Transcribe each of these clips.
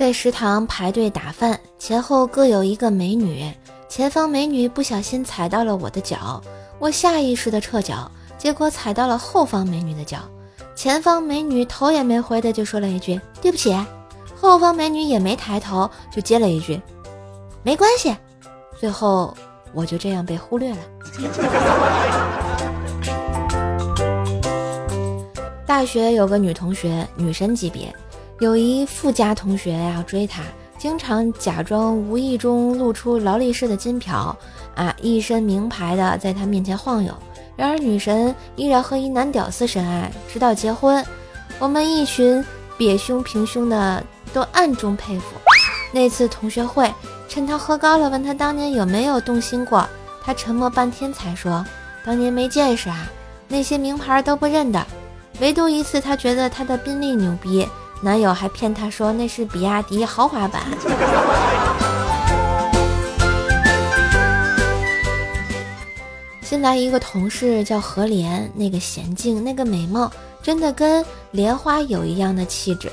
在食堂排队打饭，前后各有一个美女，前方美女不小心踩到了我的脚，我下意识的撤脚，结果踩到了后方美女的脚，前方美女头也没回的就说了一句对不起，后方美女也没抬头就接了一句没关系，最后我就这样被忽略了。大学有个女同学，女神级别。有一富家同学要追她，经常假装无意中露出劳力士的金条，啊，一身名牌的在她面前晃悠。然而女神依然和一男屌丝深爱，直到结婚。我们一群瘪胸平胸的都暗中佩服。那次同学会，趁他喝高了，问他当年有没有动心过，他沉默半天才说：“当年没见识啊，那些名牌都不认得，唯独一次他觉得他的宾利牛逼。”男友还骗她说那是比亚迪豪华版。新来一个同事叫何莲，那个娴静，那个美貌，真的跟莲花有一样的气质。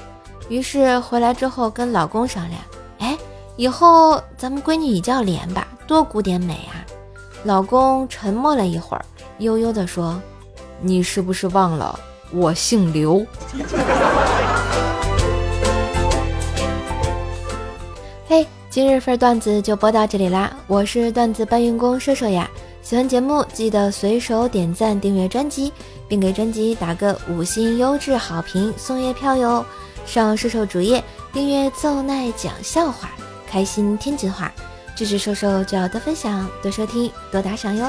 于是回来之后跟老公商量，哎，以后咱们闺女也叫莲吧，多古典美啊！老公沉默了一会儿，悠悠地说：“你是不是忘了我姓刘？” 嘿，今日份段子就播到这里啦！我是段子搬运工射手呀，喜欢节目记得随手点赞、订阅专辑，并给专辑打个五星优质好评送月票哟！上射手主页订阅奏奈讲笑话，开心天津话，支持射手就要多分享、多收听、多打赏哟！